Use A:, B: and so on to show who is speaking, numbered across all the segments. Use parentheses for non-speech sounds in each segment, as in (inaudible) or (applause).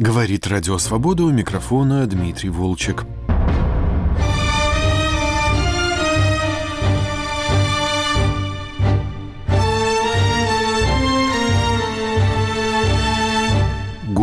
A: Говорит Радио Свобода у микрофона Дмитрий Волчек.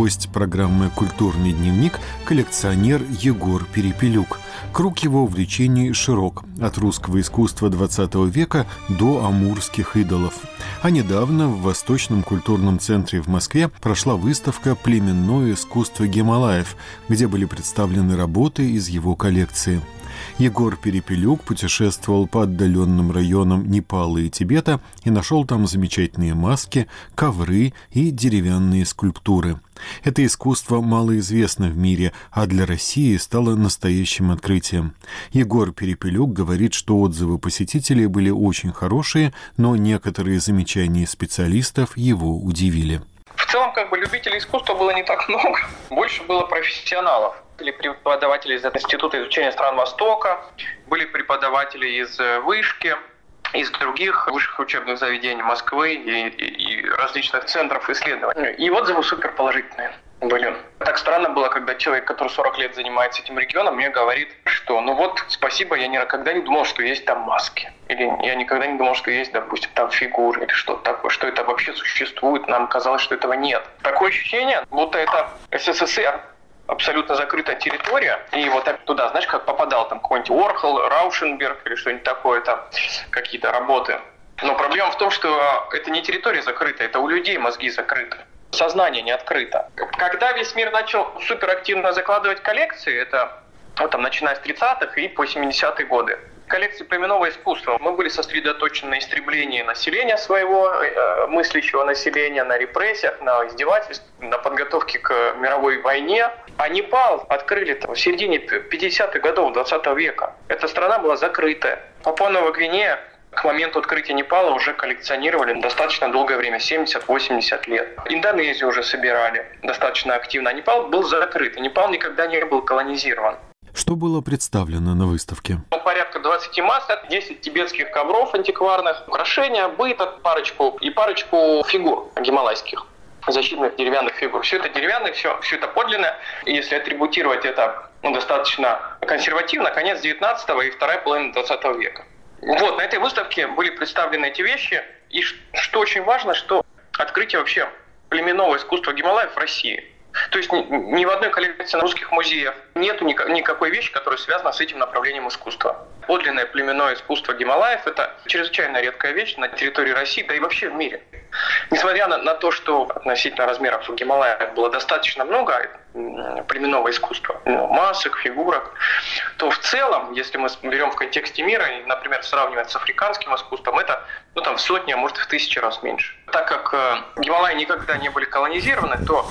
A: Гость программы «Культурный дневник» – коллекционер Егор Перепелюк. Круг его увлечений широк – от русского искусства XX века до амурских идолов. А недавно в Восточном культурном центре в Москве прошла выставка «Племенное искусство Гималаев», где были представлены работы из его коллекции – Егор Перепелюк путешествовал по отдаленным районам Непала и Тибета и нашел там замечательные маски, ковры и деревянные скульптуры. Это искусство малоизвестно в мире, а для России стало настоящим открытием. Егор Перепелюк говорит, что отзывы посетителей были очень хорошие, но некоторые замечания специалистов его удивили.
B: В целом, как бы любителей искусства было не так много. Больше было профессионалов были преподаватели из Института изучения стран Востока, были преподаватели из э, Вышки, из других высших учебных заведений Москвы и, и, и различных центров исследований. И отзывы супер положительные были. Так странно было, когда человек, который 40 лет занимается этим регионом, мне говорит, что ну вот, спасибо, я никогда не думал, что есть там маски. Или я никогда не думал, что есть, допустим, там фигуры или что-то такое, что это вообще существует. Нам казалось, что этого нет. Такое ощущение, будто это СССР абсолютно закрытая территория, и вот туда, знаешь, как попадал там какой-нибудь Орхол, Раушенберг или что-нибудь такое, там какие-то работы. Но проблема в том, что это не территория закрытая, это у людей мозги закрыты. Сознание не открыто. Когда весь мир начал суперактивно закладывать коллекции, это вот там, начиная с 30-х и по 70-е годы, коллекции племенного искусства. Мы были сосредоточены на истреблении населения своего, э, мыслящего населения, на репрессиях, на издевательствах, на подготовке к мировой войне. А Непал открыли -то в середине 50-х годов 20 века. Эта страна была закрытая. Папуа Гвинея к моменту открытия Непала уже коллекционировали достаточно долгое время, 70-80 лет. Индонезию уже собирали достаточно активно. А Непал был закрыт. Непал никогда не был колонизирован.
A: Что было представлено на выставке?
B: Ну, порядка 20 масок, 10 тибетских ковров антикварных, украшения, быта, парочку и парочку фигур гималайских защитных деревянных фигур. Все это деревянное, все, все это подлинное. И если атрибутировать это ну, достаточно консервативно, конец 19 и вторая половина 20 века. Вот, на этой выставке были представлены эти вещи. И что очень важно, что открытие вообще племенного искусства Гималаев в России – то есть ни, ни в одной коллекции русских музеев нету никакой вещи, которая связана с этим направлением искусства. Подлинное племенное искусство Гималаев – это чрезвычайно редкая вещь на территории России, да и вообще в мире. Несмотря на, на то, что относительно размеров Гималаев было достаточно много племенного искусства, ну, масок, фигурок, то в целом, если мы берем в контексте мира например, сравнивать с африканским искусством, это ну, там, в сотни, а может в тысячи раз меньше. Так как э, Гималаи никогда не были колонизированы, то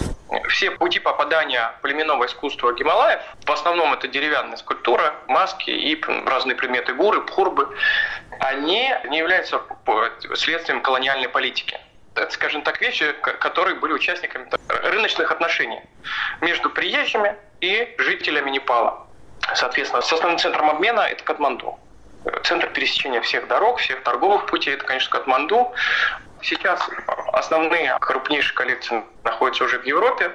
B: все пути попадания племенного искусства Гималаев, в основном это деревянная скульптура, маски и разные предметы гуры, пхурбы, они не являются следствием колониальной политики это, скажем так, вещи, которые были участниками рыночных отношений между приезжими и жителями Непала. Соответственно, с основным центром обмена это Катманду. Центр пересечения всех дорог, всех торговых путей, это, конечно, Катманду. Сейчас основные крупнейшие коллекции находятся уже в Европе.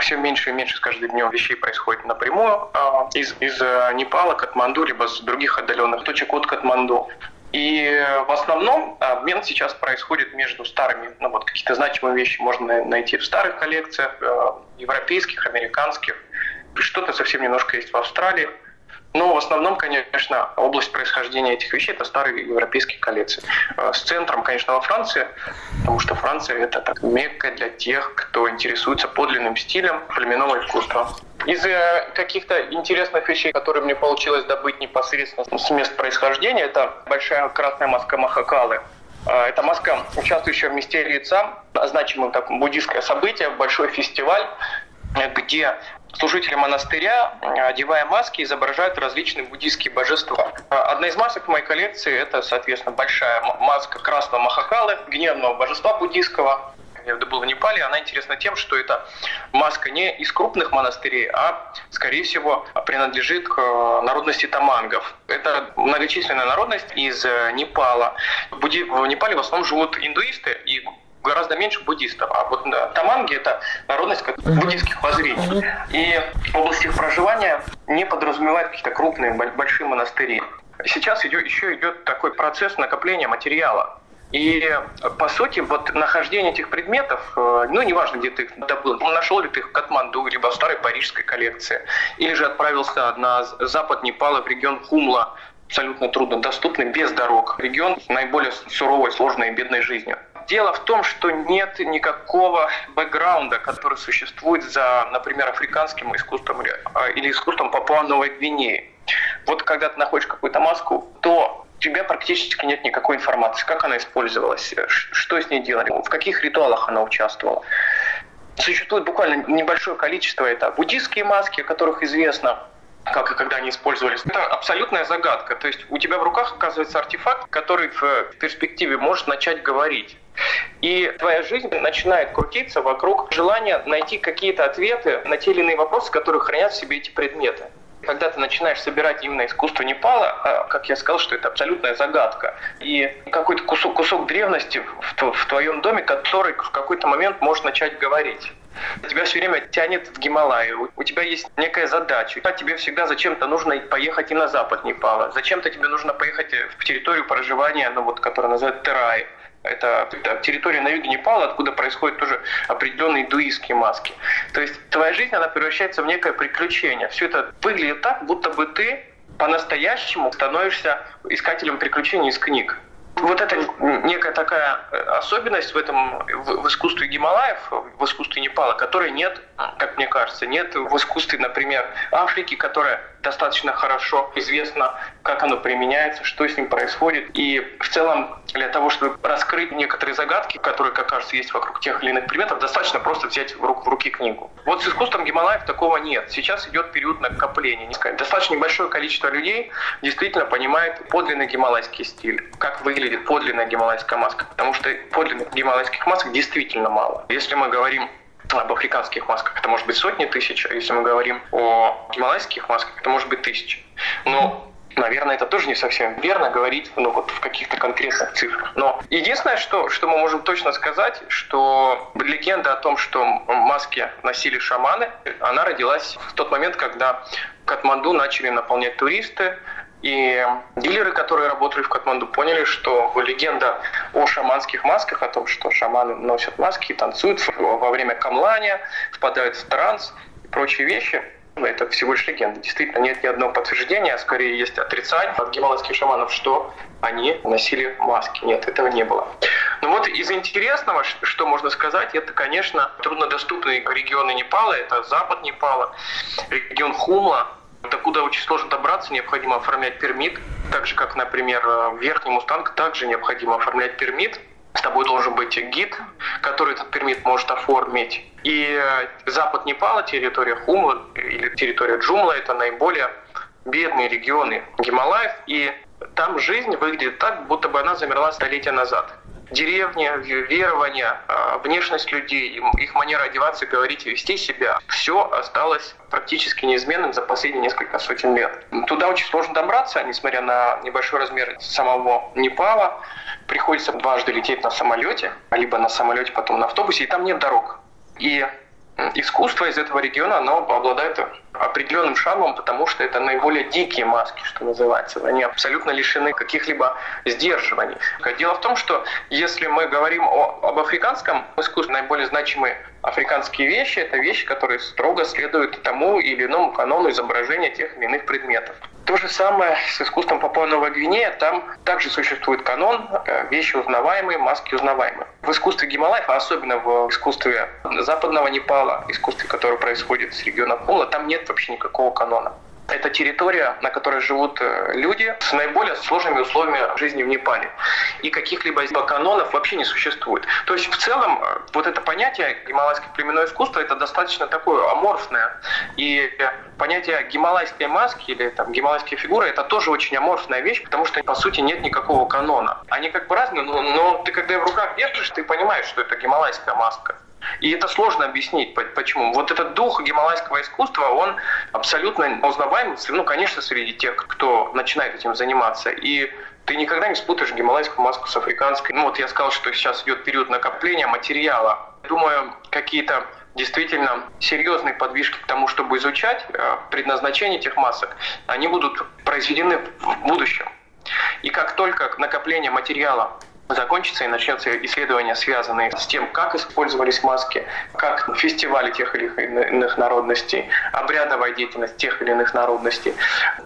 B: Все меньше и меньше с каждым днем вещей происходит напрямую а, из, из э, Непала, Катманду, либо с других отдаленных точек от Катманду. И в основном обмен сейчас происходит между старыми, ну вот какие-то значимые вещи можно найти в старых коллекциях, э, европейских, американских. Что-то совсем немножко есть в Австралии. Но в основном, конечно, область происхождения этих вещей – это старые европейские коллекции. Э, с центром, конечно, во Франции, потому что Франция – это так, мекка для тех, кто интересуется подлинным стилем племенного искусства. Из э, каких-то интересных вещей, которые мне получилось добыть непосредственно с мест происхождения, это большая красная маска Махакалы. Э, это маска, участвующая в мистерии Цам, значимое такое буддийское событие, большой фестиваль, где служители монастыря, одевая маски, изображают различные буддийские божества. Одна из масок в моей коллекции – это, соответственно, большая маска красного Махакалы, гневного божества буддийского. Я был в Непале, она интересна тем, что эта маска не из крупных монастырей, а, скорее всего, принадлежит к народности тамангов. Это многочисленная народность из Непала. В Непале в основном живут индуисты, и гораздо меньше буддистов. А вот таманги – это народность как буддийских воззрений. И область их проживания не подразумевает какие-то крупные, большие монастыри. Сейчас идет, еще идет такой процесс накопления материала. И, по сути, вот нахождение этих предметов, э, ну, неважно, где ты их добыл, нашел ли ты их в Катманду, либо в старой парижской коллекции, или же отправился на запад Непала, в регион Хумла, абсолютно труднодоступный, без дорог, регион с наиболее суровой, сложной и бедной жизнью. Дело в том, что нет никакого бэкграунда, который существует за, например, африканским искусством э, или искусством Папуа-Новой Гвинеи. Вот когда ты находишь какую-то маску, то тебя практически нет никакой информации, как она использовалась, что с ней делали, в каких ритуалах она участвовала. Существует буквально небольшое количество, это буддийские маски, о которых известно, как и когда они использовались. Это абсолютная загадка. То есть у тебя в руках оказывается артефакт, который в перспективе может начать говорить. И твоя жизнь начинает крутиться вокруг желания найти какие-то ответы на те или иные вопросы, которые хранят в себе эти предметы. Когда ты начинаешь собирать именно искусство Непала, а, как я сказал, что это абсолютная загадка. И какой-то кусок, кусок древности в, в твоем доме, который в какой-то момент может начать говорить. Тебя все время тянет в Гималаи, у тебя есть некая задача. А тебе всегда зачем-то нужно поехать и на запад Непала. Зачем-то тебе нужно поехать в территорию проживания, ну вот, которую называют Терай. Это, территория на юге Непала, откуда происходят тоже определенные индуистские маски. То есть твоя жизнь, она превращается в некое приключение. Все это выглядит так, будто бы ты по-настоящему становишься искателем приключений из книг. Вот это некая такая э, особенность в этом в, в искусстве Гималаев, в искусстве Непала, которой нет, как мне кажется, нет в искусстве, например, Африки, которая достаточно хорошо известно, как оно применяется, что с ним происходит. И в целом для того, чтобы раскрыть некоторые загадки, которые, как кажется, есть вокруг тех или иных предметов, достаточно просто взять в, рук, в руки книгу. Вот с искусством Гималаев такого нет. Сейчас идет период накопления. Достаточно небольшое количество людей действительно понимает подлинный гималайский стиль, как выглядит подлинная гималайская маска. Потому что подлинных гималайских масок действительно мало. Если мы говорим об африканских масках это может быть сотни тысяч, а если мы говорим о гималайских масках, это может быть тысячи. Но Наверное, это тоже не совсем верно говорить ну, вот в каких-то конкретных цифрах. Но единственное, что, что мы можем точно сказать, что легенда о том, что маски носили шаманы, она родилась в тот момент, когда Катманду начали наполнять туристы, и дилеры, которые работали в Катманду, поняли, что легенда о шаманских масках, о том, что шаманы носят маски и танцуют во время камлания, впадают в транс и прочие вещи, это всего лишь легенда. Действительно, нет ни одного подтверждения, а скорее есть отрицание от гималайских шаманов, что они носили маски. Нет, этого не было. Но вот из интересного, что можно сказать, это, конечно, труднодоступные регионы Непала, это запад Непала, регион Хумла, Докуда очень сложно добраться, необходимо оформлять пермит. Так же, как, например, в Верхний Мустанг, также необходимо оформлять пермит. С тобой должен быть гид, который этот пермит может оформить. И запад Непала, территория Хумла или территория Джумла, это наиболее бедные регионы Гималаев. И там жизнь выглядит так, будто бы она замерла столетия назад деревня, верования, а, внешность людей, их манера одеваться, говорить и вести себя, все осталось практически неизменным за последние несколько сотен лет. Туда очень сложно добраться, несмотря на небольшой размер самого Непала. Приходится дважды лететь на самолете, либо на самолете, потом на автобусе, и там нет дорог. И искусство из этого региона, оно обладает определенным шармом, потому что это наиболее дикие маски, что называется. Они абсолютно лишены каких-либо сдерживаний. Дело в том, что если мы говорим о, об африканском искусстве, наиболее значимые африканские вещи – это вещи, которые строго следуют тому или иному канону изображения тех или иных предметов. То же самое с искусством Папуа Новой Гвинея. Там также существует канон, э, вещи узнаваемые, маски узнаваемые. В искусстве Гималаев, а особенно в искусстве западного Непала, искусстве, которое происходит с региона Пола, там нет вообще никакого канона. Это территория, на которой живут э, люди с наиболее сложными условиями жизни в Непале. И каких-либо канонов вообще не существует. То есть в целом э, вот это понятие гималайское племенное искусство это достаточно такое аморфное. И понятие гималайской маски или там гималайские фигуры это тоже очень аморфная вещь, потому что по сути нет никакого канона. Они как бы разные, но, но ты когда в руках держишь, ты понимаешь, что это гималайская маска. И это сложно объяснить, почему. Вот этот дух гималайского искусства, он абсолютно узнаваем, ну, конечно, среди тех, кто начинает этим заниматься. И ты никогда не спутаешь гималайскую маску с африканской. Ну вот я сказал, что сейчас идет период накопления материала. Думаю, какие-то действительно серьезные подвижки к тому, чтобы изучать э, предназначение этих масок, они будут произведены в будущем. И как только накопление материала закончится и начнется исследование, связанные с тем, как использовались маски, как фестивали тех или иных народностей, обрядовая деятельность тех или иных народностей,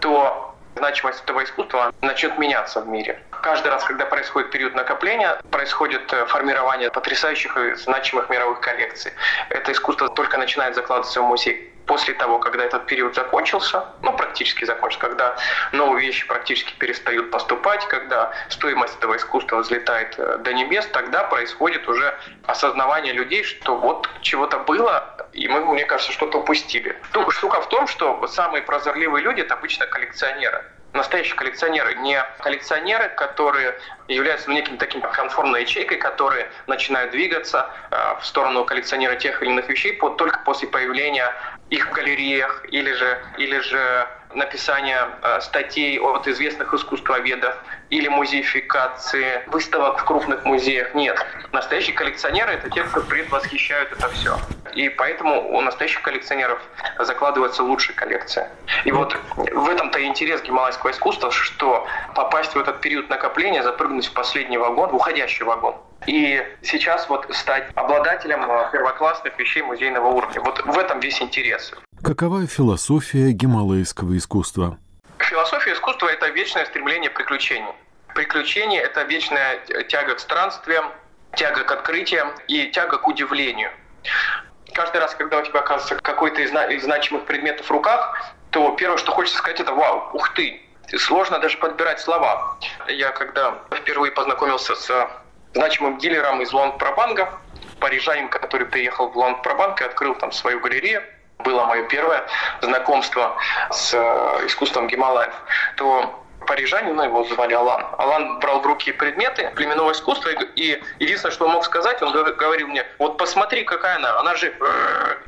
B: то значимость этого искусства начнет меняться в мире. Каждый раз, когда происходит период накопления, происходит э, формирование потрясающих и значимых мировых коллекций. Это искусство только начинает закладываться в музей после того, когда этот период закончился, ну, практически закончился, когда новые вещи практически перестают поступать, когда стоимость этого искусства взлетает э, до небес, тогда происходит уже осознавание людей, что вот чего-то было, и мы, мне кажется, что-то упустили. Штука в том, что самые прозорливые люди – это обычно коллекционеры настоящие коллекционеры, не коллекционеры, которые являются ну, неким таким конформной ячейкой, которые начинают двигаться э, в сторону коллекционера тех или иных вещей по, только после появления их в галереях или же, или же написания э, статей от известных искусствоведов или музеификации, выставок в крупных музеях. Нет. Настоящие коллекционеры – это те, кто предвосхищают это все. И поэтому у настоящих коллекционеров закладывается лучшая коллекция. И вот в этом-то интерес гималайского искусства, что попасть в этот период накопления, запрыгнуть в последний вагон, в уходящий вагон, и сейчас вот стать обладателем э, первоклассных вещей музейного уровня. Вот в этом весь интерес.
A: Какова философия гималайского искусства?
B: Философия искусства – это вечное стремление к приключениям. Приключения – это вечная тяга к странствиям, тяга к открытиям и тяга к удивлению. Каждый раз, когда у тебя оказывается какой-то из значимых предметов в руках, то первое, что хочется сказать, это «Вау, ух ты!» Сложно даже подбирать слова. Я когда впервые познакомился с значимым дилером из Лонд-Пробанга, парижанин, который приехал в Лонд-Пробанг и открыл там свою галерею, было мое первое знакомство с э, искусством Гималаев, то парижанин, ну, его звали Алан. Алан брал в руки предметы племенного искусства, и единственное, что он мог сказать, он говорил мне, вот посмотри, какая она, она же...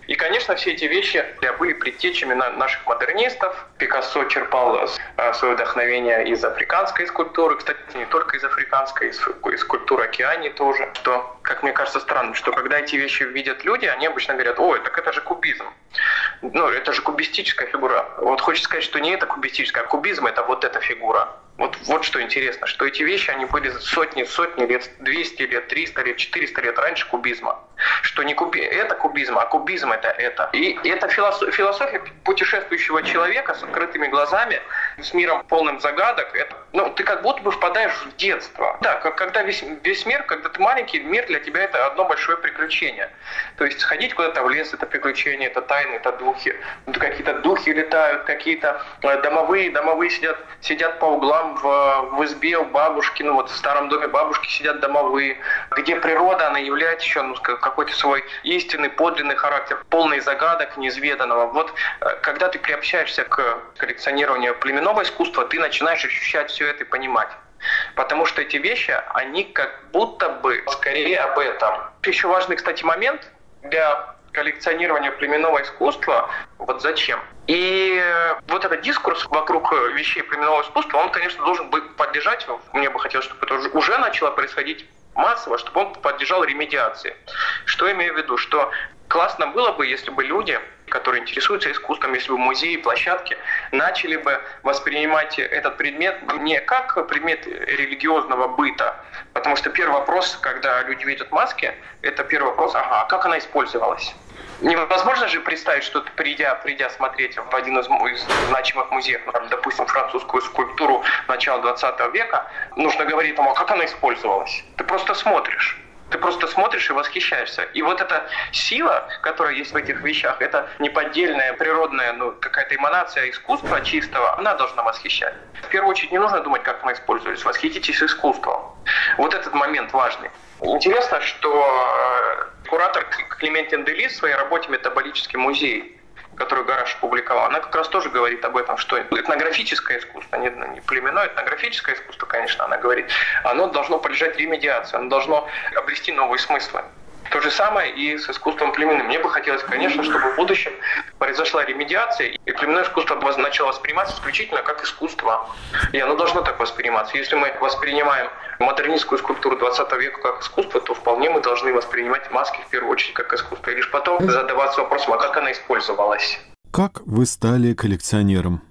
B: И, конечно, все эти вещи были предтечами наших модернистов. Пикассо черпал свое вдохновение из африканской скульптуры, кстати, не только из африканской, из скульптуры океании тоже, что, как мне кажется, странно, что когда эти вещи видят люди, они обычно говорят, ой, так это же кубизм. Ну, это же кубистическая фигура. Вот хочется сказать, что не это кубистическая, а кубизм это вот эта фигура. Тимура. Вот, вот что интересно, что эти вещи, они были сотни, сотни лет, 200 лет, 300 лет, 400 лет раньше кубизма. Что не куби... это кубизм, а кубизм это это. И это философия, философия путешествующего человека с открытыми глазами, с миром полным загадок. Это, ну, ты как будто бы впадаешь в детство. Да, как, когда весь, весь мир, когда ты маленький, мир для тебя это одно большое приключение. То есть сходить куда-то в лес это приключение, это тайны, это духи. Какие-то духи летают, какие-то э, домовые, домовые сидят, сидят по углам в, в избе у бабушки, ну вот в старом доме бабушки сидят домовые, где природа, она является еще ну, какой-то свой истинный, подлинный характер, полный загадок неизведанного. Вот э, когда ты приобщаешься к коллекционированию племенного искусства, ты начинаешь ощущать все это и понимать. Потому что эти вещи, они как будто бы скорее об этом. Еще важный, кстати, момент для коллекционирования племенного искусства, вот зачем? И вот этот дискурс вокруг вещей племенного искусства, он, конечно, должен быть поддержать, мне бы хотелось, чтобы это уже начало происходить массово, чтобы он поддержал ремедиации. Что я имею в виду? Что классно было бы, если бы люди, которые интересуются искусством, если бы музеи, площадки начали бы воспринимать этот предмет не как предмет религиозного быта, потому что первый вопрос, когда люди видят маски, это первый вопрос, ага, а как она использовалась? Невозможно же представить, что ты, придя, придя смотреть в один из, из значимых музеев, ну, допустим, французскую скульптуру начала 20 века, нужно говорить тому, а как она использовалась. Ты просто смотришь. Ты просто смотришь и восхищаешься. И вот эта сила, которая есть в этих вещах, это неподдельная, природная, ну, какая-то эманация искусства чистого, она должна восхищать. В первую очередь не нужно думать, как мы использовались. Восхититесь искусством. Вот этот момент важный. Интересно, что э, куратор Клементин Делис в своей работе «Метаболический музей» которую Гараж публиковал, она как раз тоже говорит об этом, что этнографическое искусство, не, не племенное, этнографическое искусство, конечно, она говорит, оно должно подлежать ремедиации, оно должно обрести новые смыслы. То же самое и с искусством племенным. Мне бы хотелось, конечно, чтобы в будущем произошла ремедиация, и племенное искусство начало восприниматься исключительно как искусство. И оно должно так восприниматься. Если мы воспринимаем модернистскую скульптуру 20 века как искусство, то вполне мы должны воспринимать маски в первую очередь как искусство. И лишь потом задаваться вопросом, а как она использовалась.
A: Как вы стали коллекционером?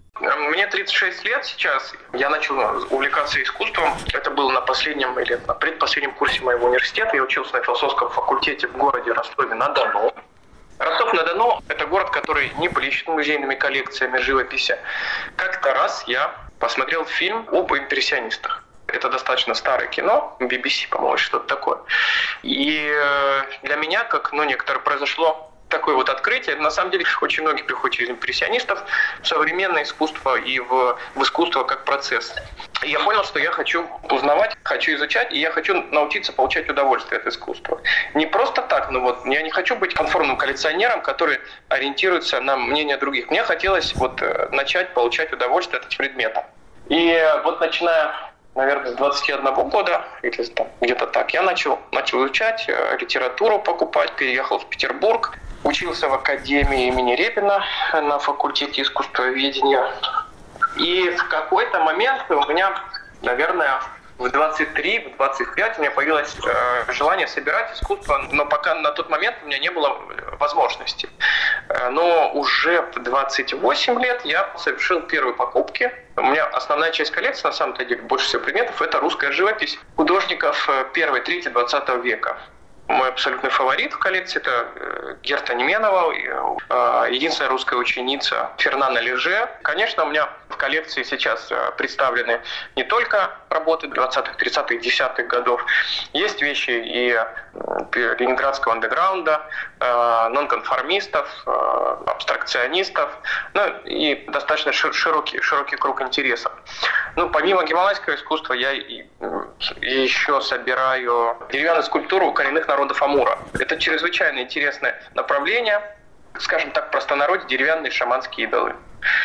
B: Мне 36 лет сейчас. Я начал увлекаться искусством. Это было на последнем или на предпоследнем курсе моего университета. Я учился на философском факультете в городе Ростове-на-Дону. Ростов-на-Дону – это город, который не блещет музейными коллекциями живописи. Как-то раз я посмотрел фильм об импрессионистах. Это достаточно старое кино, BBC, по-моему, что-то такое. И э, для меня, как ну, некоторое произошло такое вот открытие. На самом деле очень многие приходят через импрессионистов в современное искусство и в, в искусство как процесс. И я понял, что я хочу узнавать, хочу изучать, и я хочу научиться получать удовольствие от искусства. Не просто так, но вот я не хочу быть конформным коллекционером, который ориентируется на мнение других. Мне хотелось вот э, начать получать удовольствие от этих предметов. И вот начиная наверное, с 21 года, или где-то так, я начал, начал изучать э, литературу, покупать, переехал в Петербург, учился в Академии имени Репина на факультете искусствоведения. И в какой-то момент у меня, наверное, в 23, в 25 у меня появилось э, желание собирать искусство, но пока на тот момент у меня не было возможности. Э, но уже в 28 лет я совершил первые покупки. У меня основная часть коллекции, на самом деле, больше всего предметов, это русская живопись художников 1 трети 20 века мой абсолютный фаворит в коллекции – это э, Герта Неменова, э, единственная русская ученица Фернана Леже. Конечно, у меня в коллекции сейчас э, представлены не только работы 20-х, 30-х, 10-х годов. Есть вещи и ленинградского андеграунда, нонконформистов, абстракционистов, ну и достаточно широкий, широкий круг интересов. Ну, помимо гималайского искусства я еще собираю деревянную скульптуру коренных народов Амура. Это чрезвычайно интересное направление, скажем так, простонародье деревянные шаманские идолы.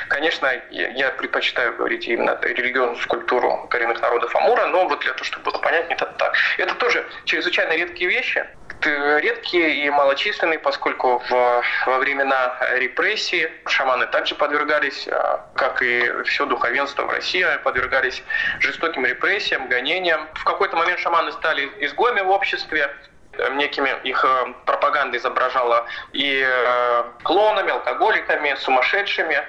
B: Конечно, я предпочитаю говорить именно религиозную скульптуру коренных народов Амура, но вот для того, чтобы было понятнее, это так. Это тоже чрезвычайно редкие вещи, редкие и малочисленные, поскольку в, во времена репрессии шаманы также подвергались, а, как и все духовенство в России, подвергались жестоким репрессиям, гонениям. В какой-то момент шаманы стали изгоями в обществе, некими их э, пропаганда изображала и э, клонами, алкоголиками, сумасшедшими.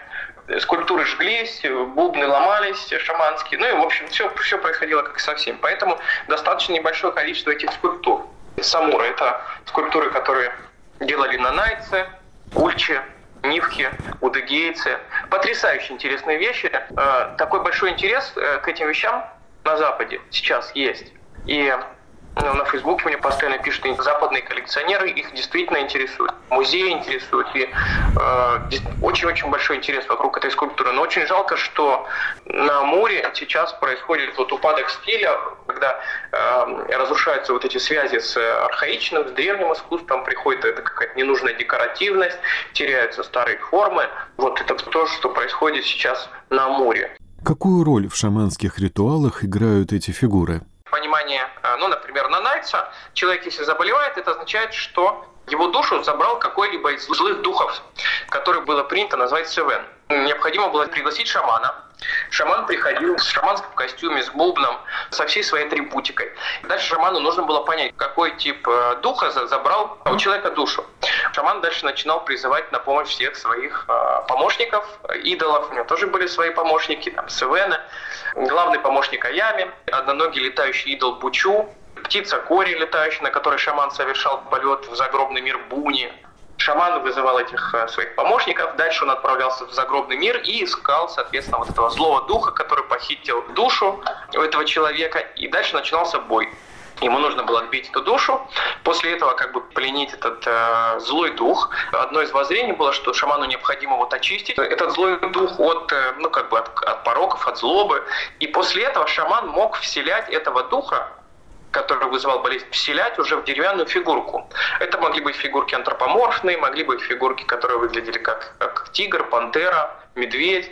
B: Скульптуры жглись, бубны ломались шаманские. Ну и, в общем, все, все происходило как совсем. Поэтому достаточно небольшое количество этих скульптур. Самура – это скульптуры, которые делали нанайцы, ульчи, нивки, удыгейцы. Потрясающе интересные вещи. Э, такой большой интерес к этим вещам на Западе сейчас есть. И на Фейсбуке мне постоянно пишут западные коллекционеры, их действительно интересует. Музей интересует, и э, очень-очень большой интерес вокруг этой скульптуры. Но очень жалко, что на Амуре сейчас происходит вот упадок стиля, когда э, разрушаются вот эти связи с архаичным, с древним искусством, приходит это какая-то ненужная декоративность, теряются старые формы. Вот это то, что происходит сейчас на Амуре.
A: Какую роль в шаманских ритуалах играют эти фигуры?
B: Понимание, э, ну, например, нанайца, человек, если заболевает, это означает, что его душу забрал какой-либо из злых духов, который было принято назвать Севен. Необходимо было пригласить шамана. Шаман приходил в шаманском костюме с бубном, со всей своей атрибутикой. Дальше шаману нужно было понять, какой тип э, духа забрал у человека душу. Шаман дальше начинал призывать на помощь всех своих э, помощников, идолов. У него тоже были свои помощники, там, Севена. Главный помощник Аями, одноногий летающий идол Бучу, птица Кори, летающая, на которой шаман совершал полет в загробный мир Буни. Шаман вызывал этих э, своих помощников, дальше он отправлялся в загробный мир и искал, соответственно, вот этого злого духа, который похитил душу у этого человека, и дальше начинался бой. Ему нужно было отбить эту душу. После этого как бы пленить этот э, злой дух. Одно из воззрений было, что шаману необходимо вот очистить этот злой дух от, э, ну, как бы от, от пороков, от злобы. И после этого шаман мог вселять этого духа который вызывал болезнь, вселять уже в деревянную фигурку. Это могли быть фигурки антропоморфные, могли быть фигурки, которые выглядели как, как тигр, пантера, медведь.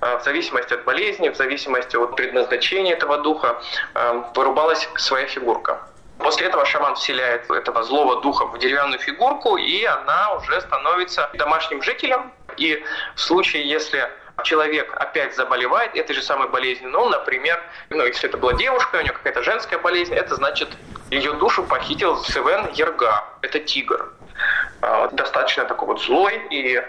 B: А, в зависимости от болезни, в зависимости от предназначения этого духа а, вырубалась своя фигурка. После этого шаман вселяет этого злого духа в деревянную фигурку, и она уже становится домашним жителем. И в случае, если человек опять заболевает этой же самой болезнью, ну, например, ну, если это была девушка, у нее какая-то женская болезнь, это значит, ее душу похитил Севен Ерга, это тигр. А, достаточно такой вот злой и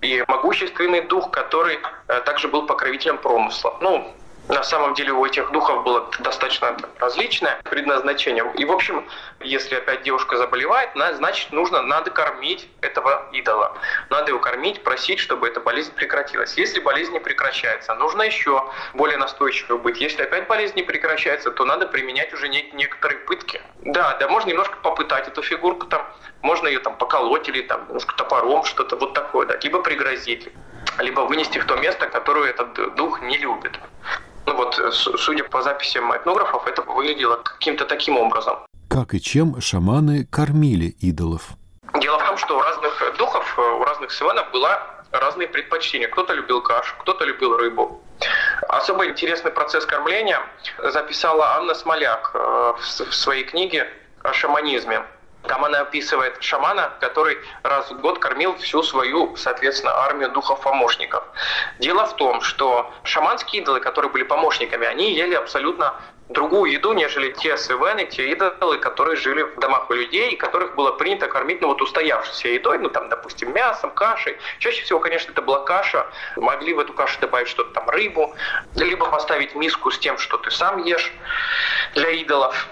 B: и могущественный дух, который э, также был покровителем промысла. Ну, на самом деле у этих духов было достаточно различное предназначение. И, в общем, если опять девушка заболевает, значит, нужно, надо кормить этого идола. Надо его кормить, просить, чтобы эта болезнь прекратилась. Если болезнь не прекращается, нужно еще более настойчиво быть. Если опять болезнь не прекращается, то надо применять уже некоторые пытки. Да, да, можно немножко попытать эту фигурку там, можно ее там поколоть или там немножко топором, что-то вот такое, да, либо пригрозить, либо вынести в то место, которое этот дух не любит. Ну вот, э, судя по записям этнографов, это выглядело каким-то таким образом.
A: Как и чем шаманы кормили идолов?
B: Дело в том, что у разных духов, э, у разных сиванов было разные предпочтения. Кто-то любил кашу, кто-то любил рыбу. Особо интересный процесс кормления записала Анна Смоляк э, в своей книге о шаманизме. Там она описывает шамана, который раз в год кормил всю свою, соответственно, армию духов-помощников. Дело в том, что шаманские идолы, которые были помощниками, они ели абсолютно другую еду, нежели те севены, те идолы, которые жили в домах у людей, и которых было принято кормить, ну вот устоявшейся едой, ну там, допустим, мясом, кашей. Чаще всего, конечно, это была каша. Могли в эту кашу добавить что-то там, рыбу, либо поставить миску с тем, что ты сам ешь для идолов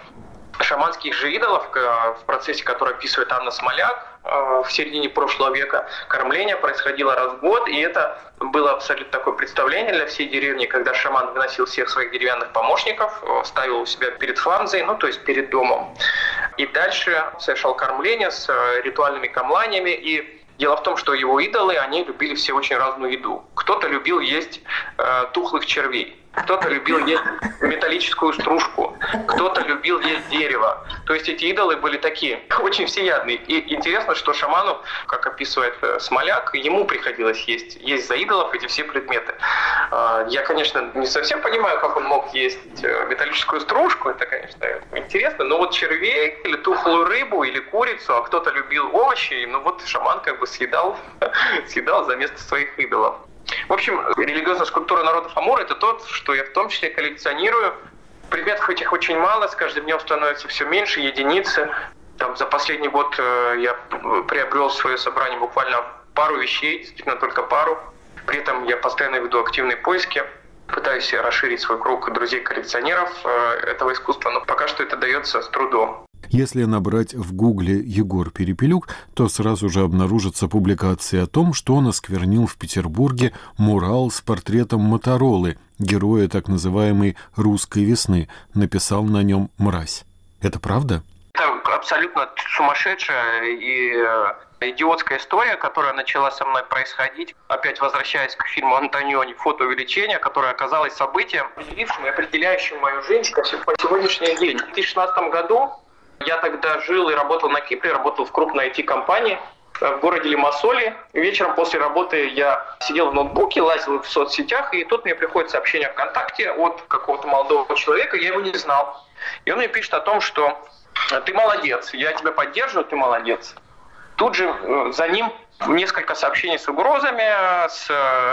B: шаманских же идолов, в процессе, который описывает Анна Смоляк э, в середине прошлого века, кормление происходило раз в год, и это было абсолютно такое представление для всей деревни, когда шаман выносил всех своих деревянных помощников, э, ставил у себя перед фанзой, ну то есть перед домом, и дальше совершал кормление с э, ритуальными камланиями, и Дело в том, что его идолы, они любили все очень разную еду. Кто-то любил есть э, тухлых червей, кто-то любил есть металлическую стружку, кто-то любил есть дерево. То есть эти идолы были такие, (laughs) очень всеядные. И интересно, что шаману, как описывает э, Смоляк, ему приходилось есть, есть за идолов эти все предметы. А, я, конечно, не совсем понимаю, как он мог есть э, металлическую стружку, это, конечно, интересно, но вот червей или тухлую рыбу или курицу, а кто-то любил овощи, ну вот шаман как бы съедал, (laughs) съедал за место своих идолов. В общем, религиозная скульптура народов Амура – это то, что я в том числе коллекционирую. Предметов этих очень мало, с каждым днем становится все меньше, единицы. Там, за последний год э, я приобрел свое собрание буквально пару вещей, действительно только пару. При этом я постоянно веду активные поиски, пытаюсь расширить свой круг друзей-коллекционеров э, этого искусства, но пока что это дается с трудом.
A: Если набрать в гугле Егор Перепелюк, то сразу же обнаружится публикация о том, что он осквернил в Петербурге мурал с портретом Моторолы, героя так называемой «русской весны», написал на нем «Мразь». Это правда?
B: Это абсолютно сумасшедшая и э, идиотская история, которая начала со мной происходить. Опять возвращаясь к фильму Антониони «Фотоувеличение», которое оказалось событием, определившим и определяющим мою жизнь по сегодняшний день. В 2016 году я тогда жил и работал на Кипре, работал в крупной IT-компании в городе Лимассоле. Вечером после работы я сидел в ноутбуке, лазил в соцсетях, и тут мне приходит сообщение ВКонтакте от какого-то молодого человека, я его не знал. И он мне пишет о том, что ты молодец, я тебя поддерживаю, ты молодец. Тут же э, за ним несколько сообщений с угрозами, с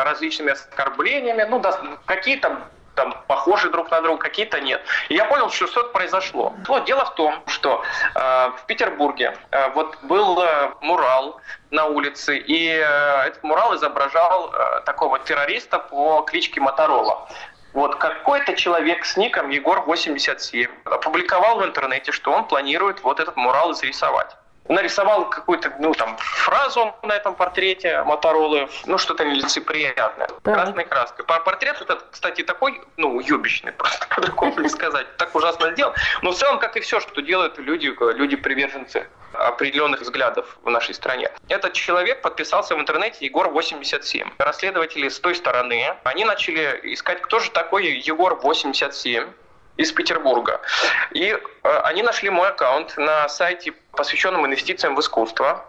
B: различными оскорблениями, ну, да, какие-то там похожи друг на друга, какие-то нет. И я понял, что что-то произошло. Вот дело в том, что э, в Петербурге э, вот был э, мурал на улице, и э, этот мурал изображал э, такого террориста по кличке Моторола. Вот какой-то человек с ником Егор87 опубликовал в интернете, что он планирует вот этот мурал зарисовать нарисовал какую-то, ну, там, фразу на этом портрете Моторолы, ну, что-то нелицеприятное, да. красной краской. Портрет этот, кстати, такой, ну, юбищный, (laughs) просто по-другому не сказать, так ужасно сделан. Но в целом, как и все, что делают люди, люди-приверженцы определенных взглядов в нашей стране. Этот человек подписался в интернете Егор87. Расследователи с той стороны, они начали искать, кто же такой Егор87, из Петербурга. И э, они нашли мой аккаунт на сайте посвященном инвестициям в искусство.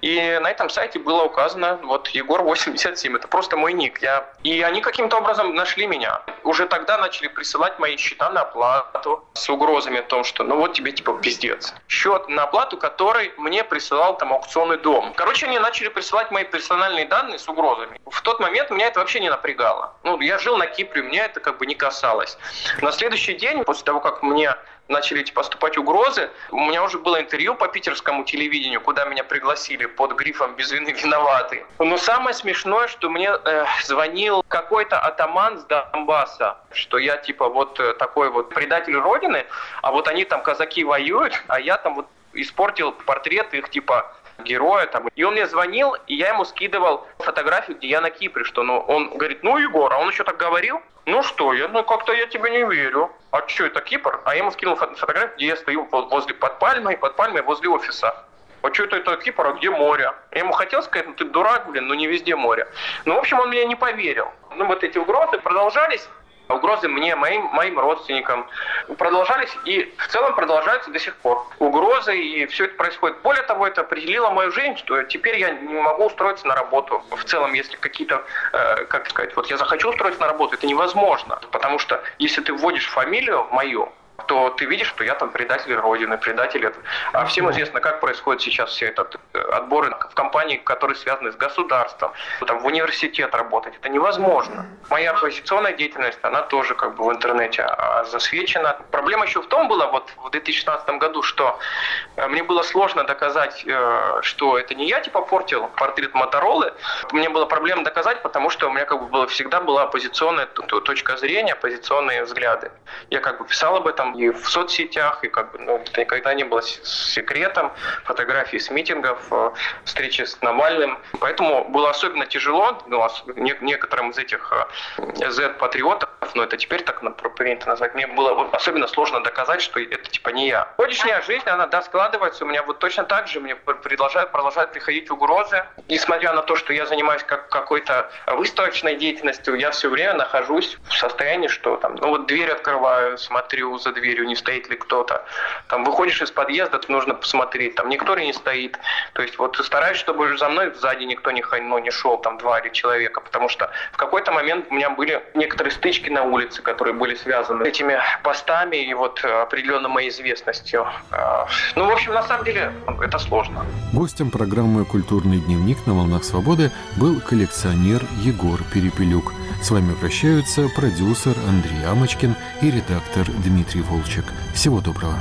B: И на этом сайте было указано вот Егор 87. Это просто мой ник. Я... И они каким-то образом нашли меня. Уже тогда начали присылать мои счета на оплату с угрозами о том, что ну вот тебе типа пиздец. Счет на оплату, который мне присылал там аукционный дом. Короче, они начали присылать мои персональные данные с угрозами. В тот момент меня это вообще не напрягало. Ну, я жил на Кипре, меня это как бы не касалось. На следующий день, после того, как мне начали эти поступать угрозы. У меня уже было интервью по питерскому телевидению, куда меня пригласили под грифом «Без вины виноваты». Но самое смешное, что мне э, звонил какой-то атаман с Донбасса, что я типа вот э, такой вот предатель Родины, а вот они там казаки воюют, а я там вот испортил портрет их типа героя там. И он мне звонил, и я ему скидывал фотографию, где я на Кипре, что ну, он говорит, ну, Егор, а он еще так говорил? Ну что, я, ну как-то я тебе не верю. А что, это Кипр? А я ему скинул фотографию, где я стою возле под пальмой, под пальмой возле офиса. А что это, это Кипр, а где море? Я ему хотел сказать, ну ты дурак, блин, ну не везде море. Ну, в общем, он мне не поверил. Ну, вот эти угрозы продолжались. Угрозы мне, моим, моим родственникам продолжались и в целом продолжаются до сих пор. Угрозы и все это происходит. Более того, это определило мою жизнь, что теперь я не могу устроиться на работу. В целом, если какие-то, э, как сказать, вот я захочу устроиться на работу, это невозможно. Потому что если ты вводишь фамилию мою, то ты видишь, что я там предатель Родины, предатель. А всем известно, как происходит сейчас все этот э, отборы в компании, которые связаны с государством, там в университет работать. Это невозможно. Моя оппозиционная деятельность, она тоже как бы в интернете а, засвечена. Проблема еще в том была вот в 2016 году, что э, мне было сложно доказать, э, что это не я типа портил портрет Моторолы. Мне было проблема доказать, потому что у меня как бы было, всегда была оппозиционная точка зрения, оппозиционные взгляды. Я как бы писал об этом и в соцсетях, и как бы ну, это никогда не было секретом. Фотографии с митингов, э, встречи с Навальным. Поэтому было особенно тяжело ну, некоторым из этих Z-патриотов, э, но это теперь так принято назвать, мне было особенно сложно доказать, что это типа не я. Сегодняшняя жизнь, она, да, складывается. У меня вот точно так же мне продолжают, продолжают приходить угрозы. Несмотря на то, что я занимаюсь как какой-то выставочной деятельностью, я все время нахожусь в состоянии, что там, ну вот дверь открываю, смотрю за дверью, не стоит ли кто-то. Там выходишь из подъезда, нужно посмотреть, там никто ли не стоит. То есть вот стараюсь, чтобы за мной сзади никто не, ну, не шел, там два или человека, потому что в какой-то момент у меня были некоторые стычки на улице, которые были связаны с этими постами и вот определенной моей известностью. А, ну, в общем, на самом деле это сложно.
A: Гостем программы «Культурный дневник» на «Волнах свободы» был коллекционер Егор Перепелюк. С вами прощаются продюсер Андрей Амочкин и редактор Дмитрий Волчек. Всего доброго.